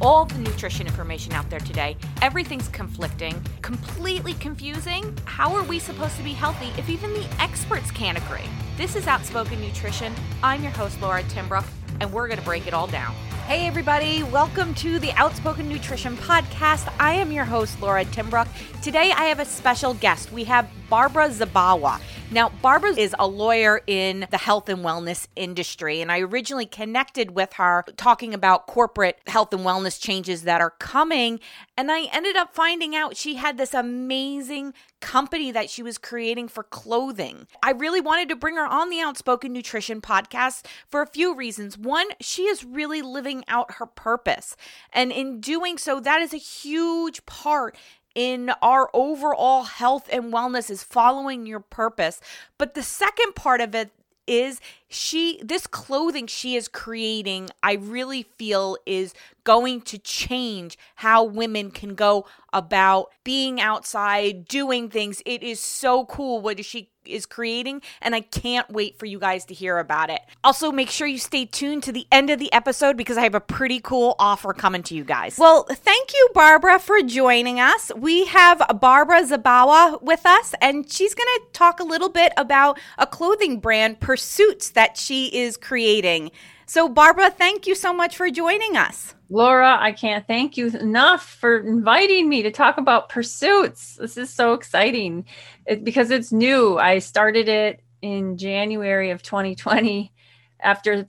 all the nutrition information out there today. Everything's conflicting, completely confusing. How are we supposed to be healthy if even the experts can't agree? This is Outspoken Nutrition. I'm your host, Laura Timbrook, and we're going to break it all down. Hey, everybody, welcome to the Outspoken Nutrition Podcast. I am your host, Laura Timbrook. Today, I have a special guest. We have Barbara Zabawa. Now, Barbara is a lawyer in the health and wellness industry, and I originally connected with her talking about corporate health and wellness changes that are coming. And I ended up finding out she had this amazing company that she was creating for clothing. I really wanted to bring her on the Outspoken Nutrition podcast for a few reasons. One, she is really living out her purpose. And in doing so, that is a huge part in our overall health and wellness is following your purpose. But the second part of it is she this clothing she is creating i really feel is going to change how women can go about being outside doing things it is so cool what she is creating, and I can't wait for you guys to hear about it. Also, make sure you stay tuned to the end of the episode because I have a pretty cool offer coming to you guys. Well, thank you, Barbara, for joining us. We have Barbara Zabawa with us, and she's going to talk a little bit about a clothing brand, PurseSuitz, that she is creating. So, Barbara, thank you so much for joining us. Laura, I can't thank you enough for inviting me to talk about PurseSuitz. This is so exciting it, because it's new. I started it in January of 2020 after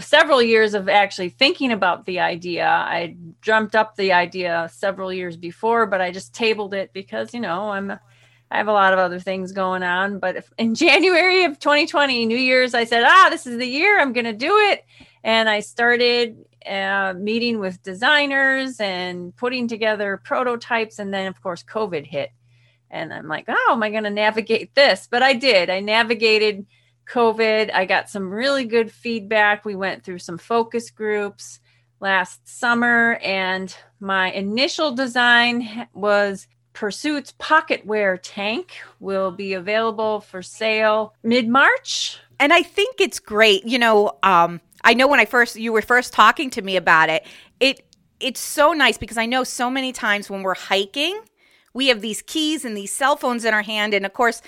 several years of actually thinking about the idea. I dreamt up the idea several years before, but I just tabled it because, you know, I'm I have a lot of other things going on, but if, in January of 2020, New Year's, I said, "Ah, this is the year I'm going to do it." And I started uh, meeting with designers and putting together prototypes. And then, of course, COVID hit. And I'm like, oh, am I going to navigate this? But I did. I navigated COVID. I got some really good feedback. We went through some focus groups last summer. And my initial design was PurseSuitz pocket wear tank will be available for sale mid March. And I think it's great. You know, um, I know when I first you were first talking to me about it, it it's so nice because I know so many times when we're hiking, we have these keys and these cell phones in our hand and of course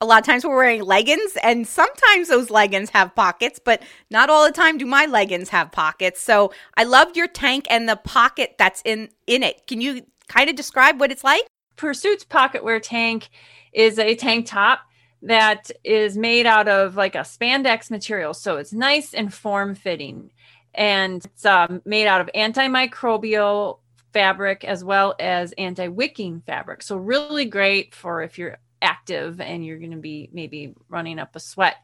a lot of times we're wearing leggings and sometimes those leggings have pockets but not all the time do my leggings have pockets so i loved your tank and the pocket that's in in it can you kind of describe what it's like PurseSuitz pocket wear tank is a tank top that is made out of like a spandex material. So it's nice and form fitting. And it's um, made out of antimicrobial fabric as well as anti wicking fabric. So, really great for if you're active and you're going to be maybe running up a sweat.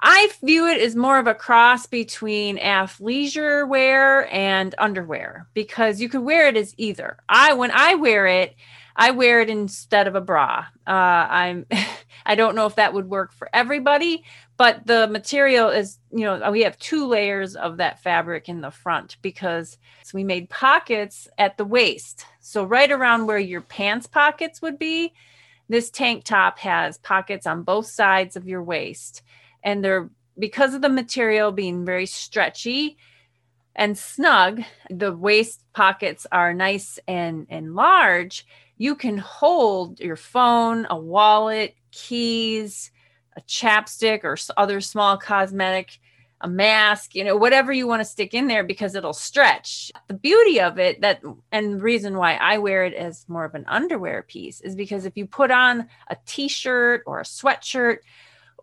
I view it as more of a cross between athleisure wear and underwear because you could wear it as either. I when I wear it, I wear it instead of a bra. Uh, I'm I don't know if that would work for everybody, but the material is, you know, we have two layers of that fabric in the front because we made pockets at the waist. So right around where your pants pockets would be, this tank top has pockets on both sides of your waist. And they're because of the material being very stretchy and snug, the waist pockets are nice and and large you can hold your phone, a wallet, keys, a chapstick, or other small cosmetic, a mask, you know, whatever you want to stick in there because it'll stretch. The beauty of it that and the reason why I wear it as more of an underwear piece is because if you put on a t-shirt or a sweatshirt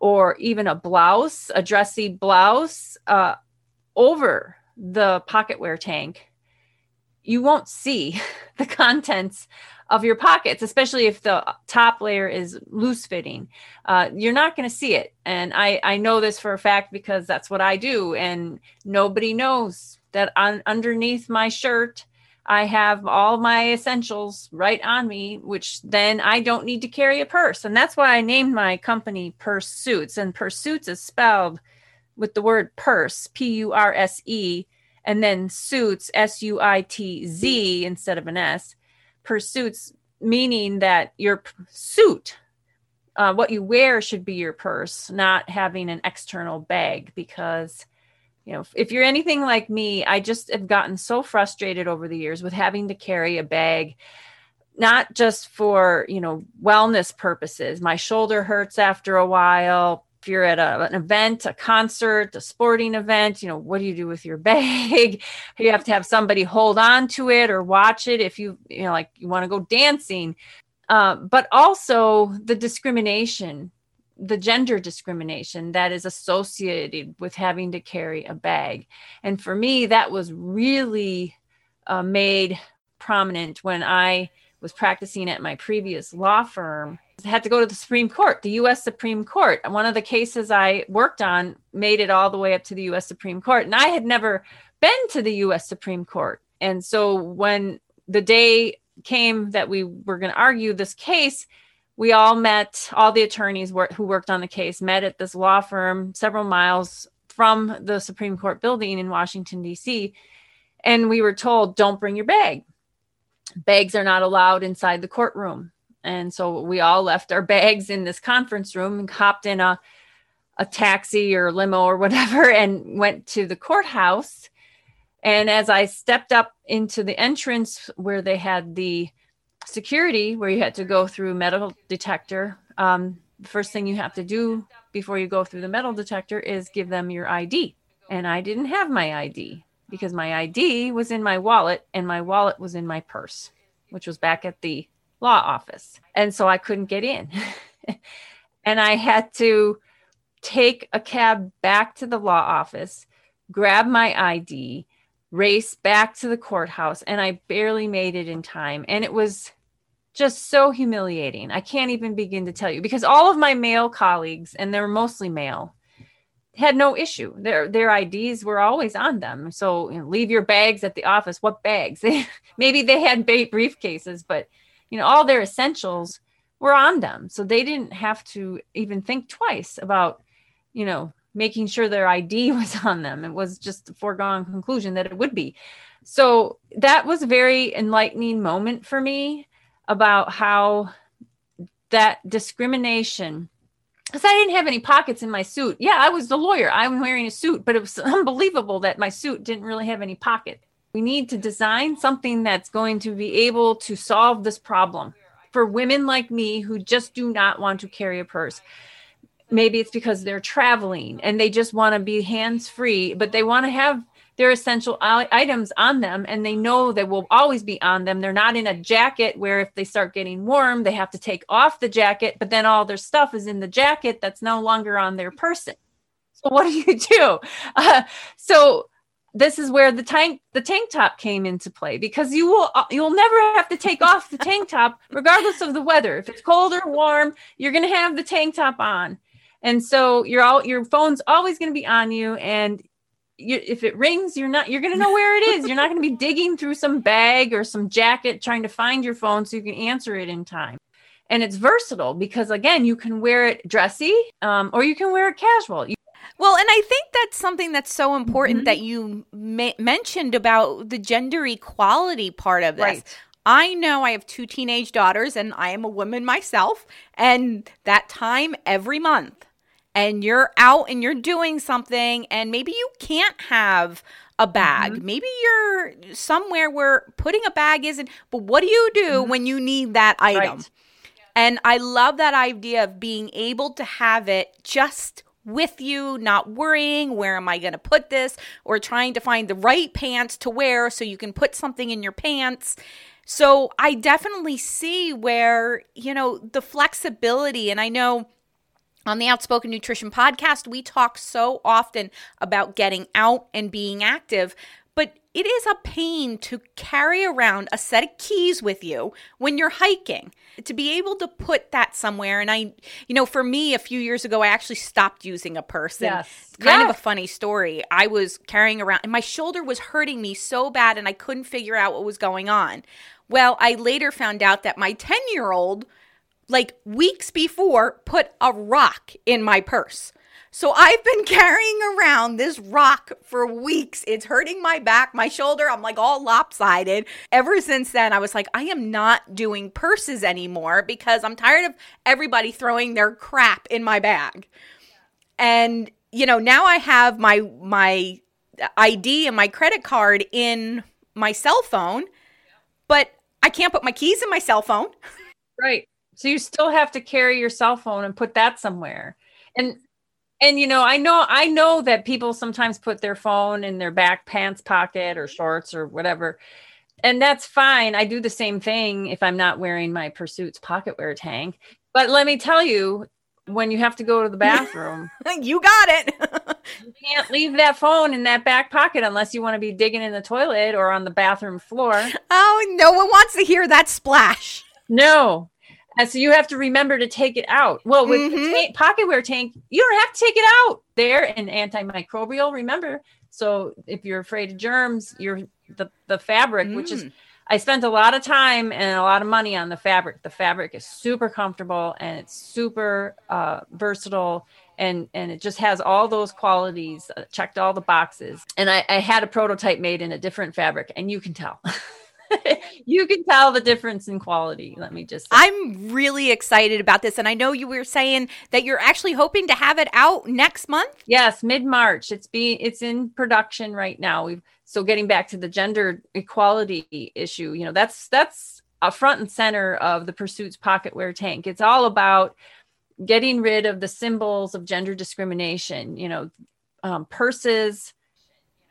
or even a blouse, a dressy blouse uh, over the pocket wear tank, you won't see the contents of your pockets, especially if the top layer is loose fitting. Uh, you're not going to see it. And I, I know this for a fact because that's what I do. And nobody knows that on underneath my shirt, I have all my essentials right on me, which then I don't need to carry a purse. And that's why I named my company PurseSuitz. And PurseSuitz is spelled with the word purse, P U R S E, and then suits, S U I T Z instead of an S PurseSuitz, meaning that your suit, uh, what you wear should be your purse, not having an external bag, because you know, if you're anything like me, I just have gotten so frustrated over the years with having to carry a bag not just for you know wellness purposes. My shoulder hurts after a while. If you're at a, an event a concert a sporting event you know what do you do with your bag? You have to have somebody hold on to it or watch it if you you know like you want to go dancing. Uh, but also the discrimination the gender discrimination that is associated with having to carry a bag and for me that was really uh, made prominent when i was practicing at my previous law firm I had to go to the Supreme Court, the US Supreme Court. One of the cases I worked on made it all the way up to the US Supreme Court. And I had never been to the US Supreme Court. And so when the day came that we were going to argue this case, we all met, all the attorneys who worked on the case met at this law firm several miles from the Supreme Court building in Washington, D.C. And we were told, don't bring your bag bags are not allowed inside the courtroom. And so we all left our bags in this conference room and hopped in a, a taxi or limo or whatever and went to the courthouse. And as I stepped up into the entrance where they had the security, where you had to go through metal detector, um, first thing you have to do before you go through the metal detector is give them your ID. And I didn't have my ID because my ID was in my wallet and my wallet was in my purse, which was back at the law office. And so I couldn't get in. and I had to take a cab back to the law office, grab my ID, race back to the courthouse, and I barely made it in time. And it was just so humiliating. I can't even begin to tell you because all of my male colleagues, and they're mostly male, had no issue. Their their IDs were always on them. So you know, leave your bags at the office. What bags? Maybe they had briefcases, but you know all their essentials were on them. So they didn't have to even think twice about you know making sure their ID was on them. It was just a foregone conclusion that it would be. So that was a very enlightening moment for me about how that discrimination because I didn't have any pockets in my suit. Yeah, I was the lawyer. I'm wearing a suit, but it was unbelievable that my suit didn't really have any pocket. We need to design something that's going to be able to solve this problem for women like me who just do not want to carry a purse. Maybe it's because they're traveling and they just want to be hands free, but they want to have their essential items on them and they know they will always be on them. They're not in a jacket where if they start getting warm, they have to take off the jacket, but then all their stuff is in the jacket that's no longer on their person. So what do you do? Uh, so this is where the tank the tank top came into play because you will uh, you'll never have to take off the tank top regardless of the weather if it's cold or warm you're going to have the tank top on and so you're all your phone's always going to be on you and you, if it rings, you're not, you're going to know where it is. You're not going to be digging through some bag or some jacket trying to find your phone so you can answer it in time. And it's versatile because, again, you can wear it dressy um, or you can wear it casual. You- well, and I think that's something that's so important mm-hmm. that you ma- mentioned about the gender equality part of this. Right. I know I have two teenage daughters and I am a woman myself, and that time every month and you're out and you're doing something and maybe you can't have a bag. Mm-hmm. Maybe you're somewhere where putting a bag isn't, but what do you do mm-hmm. when you need that item? Right. And I love that idea of being able to have it just with you, not worrying, where am I going to put this, or trying to find the right pants to wear so you can put something in your pants. So I definitely see where, you know, the flexibility, and I know on the Outspoken Nutrition podcast, we talk so often about getting out and being active, but it is a pain to carry around a set of keys with you when you're hiking. To be able to put that somewhere, and I, you know, for me, a few years ago, I actually stopped using a purse. Yes. kind yeah. of a funny story. I was carrying around, and my shoulder was hurting me so bad, and I couldn't figure out what was going on. Well, I later found out that my 10 year old like weeks before, put a rock in my purse. So I've been carrying around this rock for weeks. It's hurting my back, my shoulder. I'm like all lopsided. Ever since then, I was like, I am not doing purses anymore because I'm tired of everybody throwing their crap in my bag. And you know, now I have my my ID and my credit card in my cell phone, but I can't put my keys in my cell phone. Right. So you still have to carry your cell phone and put that somewhere. And and you know, I know I know that people sometimes put their phone in their back pants pocket or shorts or whatever. And that's fine. I do the same thing if I'm not wearing my PurseSuitz pocket wear tank. But let me tell you, when you have to go to the bathroom, you got it. you can't leave that phone in that back pocket unless you want to be digging in the toilet or on the bathroom floor. Oh, no one wants to hear that splash. No, and so you have to remember to take it out. Well, with mm-hmm. the pocket wear tank, you don't have to take it out. They're an antimicrobial, remember. So if you're afraid of germs, you're the, the fabric, mm. which is mm. I spent a lot of time and a lot of money on the fabric. The fabric is super comfortable and it's super uh, versatile and and it just has all those qualities. Uh, checked all the boxes, and I, I had a prototype made in a different fabric, and you can tell. you can tell the difference in quality. Let me just. Say. I'm really excited about this, and I know you were saying that you're actually hoping to have it out next month. Yes, mid March. It's being it's in production right now. We've so getting back to the gender equality issue. You know, that's that's a front and center of the PurseSuitz Pocketware Tank. It's all about getting rid of the symbols of gender discrimination. You know, um, purses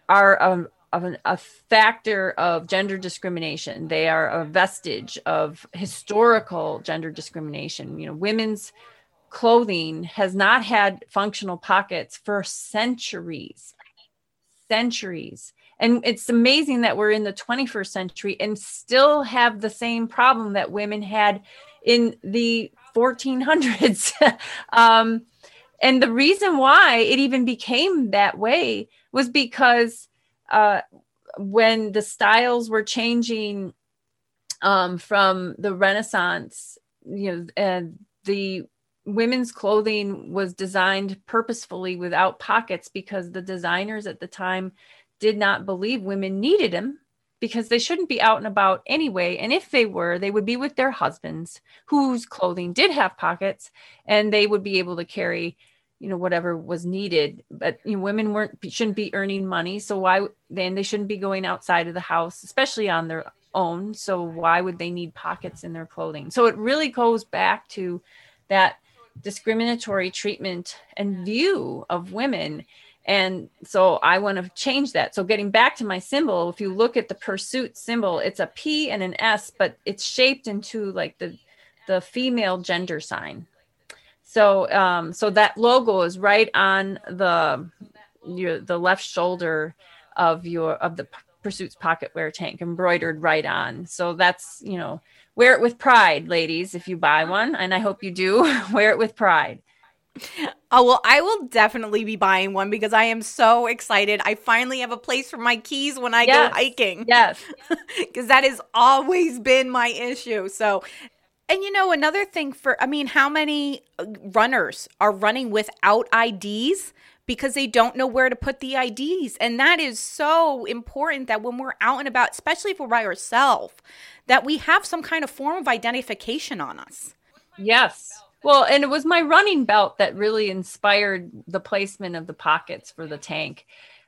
are a, of a factor of gender discrimination. They are a vestige of historical gender discrimination. You know, women's clothing has not had functional pockets for centuries, centuries. And it's amazing that we're in the 21st century and still have the same problem that women had in the 1400s. um, and the reason why it even became that way was because uh, when the styles were changing um, from the Renaissance, you know, and the women's clothing was designed purposefully without pockets because the designers at the time did not believe women needed them because they shouldn't be out and about anyway. And if they were, they would be with their husbands whose clothing did have pockets and they would be able to carry you know whatever was needed but you know, women weren't shouldn't be earning money. So why then they shouldn't be going outside of the house especially on their own. So why would they need pockets in their clothing? So it really goes back to that discriminatory treatment and view of women. And so i want to change that. So getting back to my symbol if you look at the pursuit symbol it's a p and an s but it's shaped into like the the female gender sign so um, so that logo is right on the your the left shoulder of your of the PurseSuitz pocket wear tank embroidered right on. So that's you know wear it with pride, ladies. If you buy one, and I hope you do, wear it with pride. Oh, well, I will definitely be buying one because I am so excited. I finally have a place for my keys when I yes. go hiking. Yes. Because that has always been my issue. So and you know, another thing for, I mean, how many uh, runners are running without IDs because they don't know where to put the IDs? And that is so important that when we're out and about, especially if we're by ourselves, that we have some kind of form of identification on us. Yes. Well, and it was my running belt that really inspired the placement of the pockets for the tank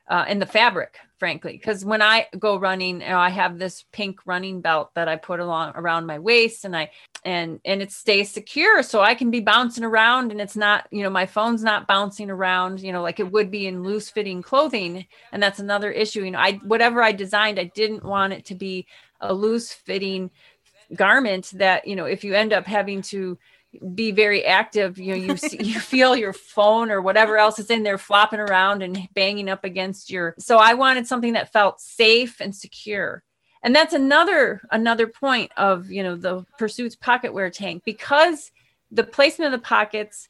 uh, and the fabric, frankly. Because when I go running, you know, I have this pink running belt that I put along around my waist, and I and and it stays secure, so I can be bouncing around, and it's not, you know, my phone's not bouncing around, you know, like it would be in loose fitting clothing, and that's another issue. You know, I whatever I designed, I didn't want it to be a loose fitting garment that you know if you end up having to be very active. You know you see, you feel your phone or whatever else is in there flopping around and banging up against your so i wanted something that felt safe and secure. And that's another another point of you know the PurseSuitz pocket wear tank. Because the placement of the pockets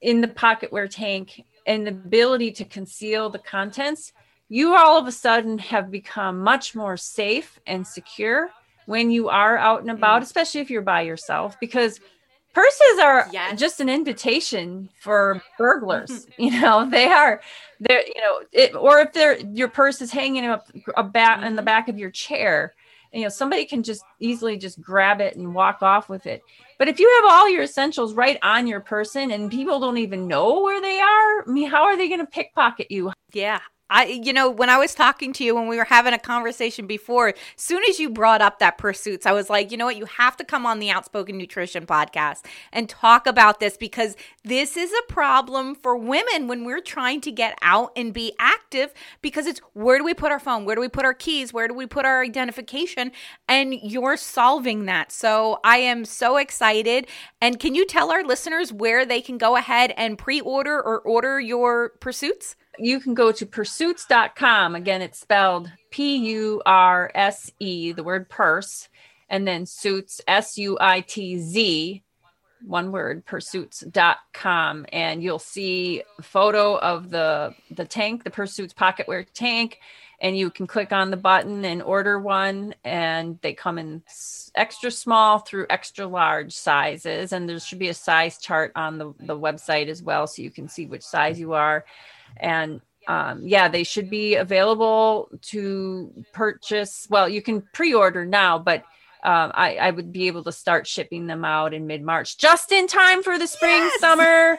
in the pocket wear tank and the ability to conceal the contents you all of a sudden have become much more safe and secure when you are out and about mm. especially if you're by yourself. Because purses are yes. just an invitation for burglars you know they are they're you know it, or if they're your purse is hanging up a bat in the mm-hmm. back of your chair you know somebody can just easily just grab it and walk off with it but if you have all your essentials right on your person and people don't even know where they are i mean how are they going to pickpocket you yeah I, you know, when I was talking to you, when we were having a conversation before, as soon as you brought up that PurseSuitz, I was like, you know what, you have to come on the Outspoken Nutrition podcast and talk about this because this is a problem for women when we're trying to get out and be active because it's where do we put our phone? Where do we put our keys? Where do we put our identification? And you're solving that. So I am so excited. And can you tell our listeners where they can go ahead and pre order or order your PurseSuitz? You can go to pursesuitz.com. Again, it's spelled P U R S E, the word purse, and then suits, S U I T Z, one word, pursesuitz.com. And you'll see a photo of the, the tank, the PurseSuitz pocketware tank. And you can click on the button and order one. And they come in extra small through extra large sizes. And there should be a size chart on the, the website as well. So you can see which size you are and um, yeah, they should be available to purchase. Well, you can pre-order now, but um, I, I, would be able to start shipping them out in mid-March, just in time for the spring yes! summer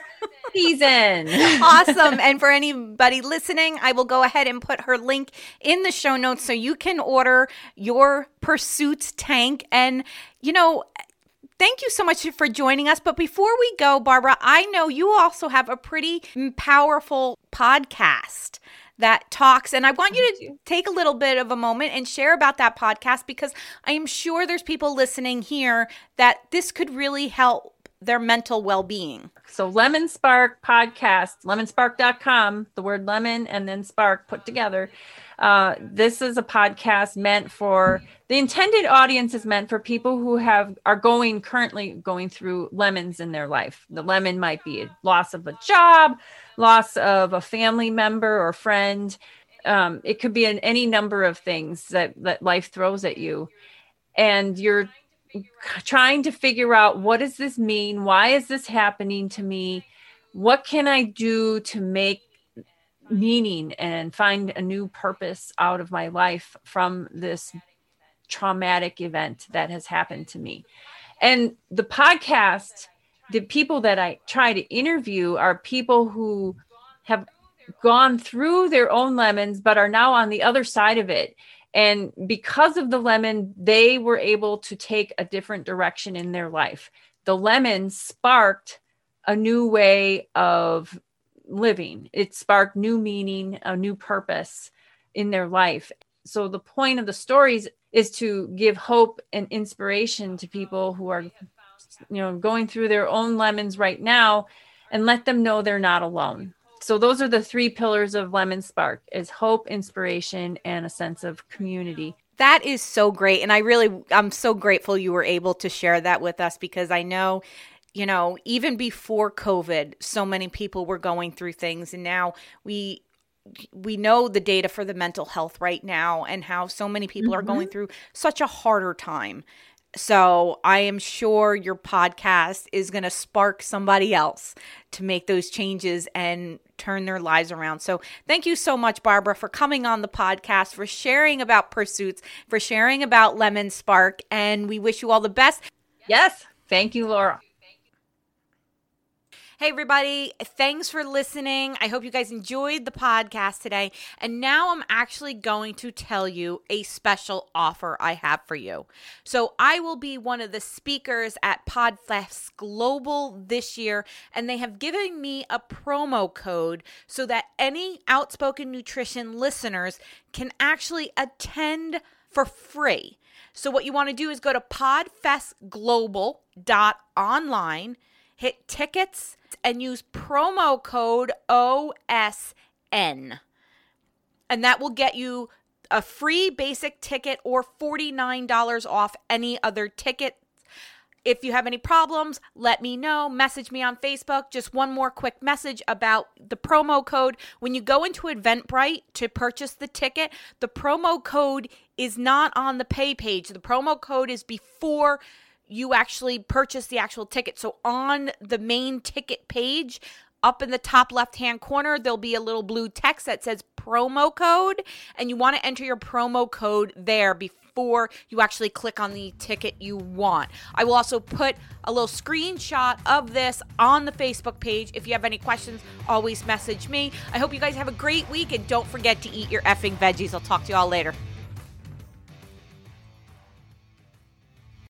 season. awesome! And for anybody listening, I will go ahead and put her link in the show notes so you can order your PurseSuitz tank. And you know, Thank you so much for joining us. But before we go, Barbara, I know you also have a pretty powerful podcast that talks. And I want you to take a little bit of a moment and share about that podcast because I am sure there's people listening here that this could really help their mental well-being. So Lemon Spark podcast, lemonspark.com, the word lemon and then spark put together. Uh, this is a podcast meant for the intended audience is meant for people who have are going currently going through lemons in their life. The lemon might be a loss of a job, loss of a family member or friend. Um, it could be in any number of things that that life throws at you, and you're trying to figure out what does this mean? Why is this happening to me? What can I do to make meaning and find a new purpose out of my life from this traumatic event that has happened to me? And the podcast, the people that I try to interview are people who have gone through their own lemons but are now on the other side of it and because of the lemon, they were able to take a different direction in their life. The lemon sparked a new way of living, it sparked new meaning, a new purpose in their life. So, the point of the stories is to give hope and inspiration to people who are, you know, going through their own lemons right now and let them know they're not alone. So those are the three pillars of lemon spark is hope inspiration and a sense of community. That is so great. And i really i'm so grateful you were able to share that with us because i know you know even before covid so many people were going through things and now we we know the data for the mental health right now and how so many people mm-hmm. are going mm-hmm. through such a harder time so I am sure your podcast is going to spark somebody else to make those changes and turn their lives around. So thank you so much, Barbara, for coming on the podcast, for sharing about PurseSuitz, for sharing about Lemon Spark, and we wish you all the best. Yes. Thank you, Laura. Hey, everybody. Thanks for listening. I hope you guys enjoyed the podcast today. And now I'm actually going to tell you a special offer I have for you. So, I will be one of the speakers at PodFest Global this year, and they have given me a promo code so that any outspoken nutrition listeners can actually attend for free. So, what you want to do is go to podfestglobal.online hit tickets and use promo code OSN. And that will get you a free basic ticket or $49 off any other ticket. If you have any problems, let me know. Message me on Facebook. Just one more quick message about the promo code. When you go into Eventbrite to purchase the ticket, the promo code is not on the pay page. The promo code is before you actually purchase the actual ticket. So on the main ticket page, up in the top left hand corner, there'll be a little blue text that says promo code, and you want to enter your promo code there before you actually click on the ticket you want. I will also put a little screenshot of this on the Facebook page. If you have any questions, always message me. I hope you guys have a great week and don't forget to eat your effing veggies. I'll talk to you all later.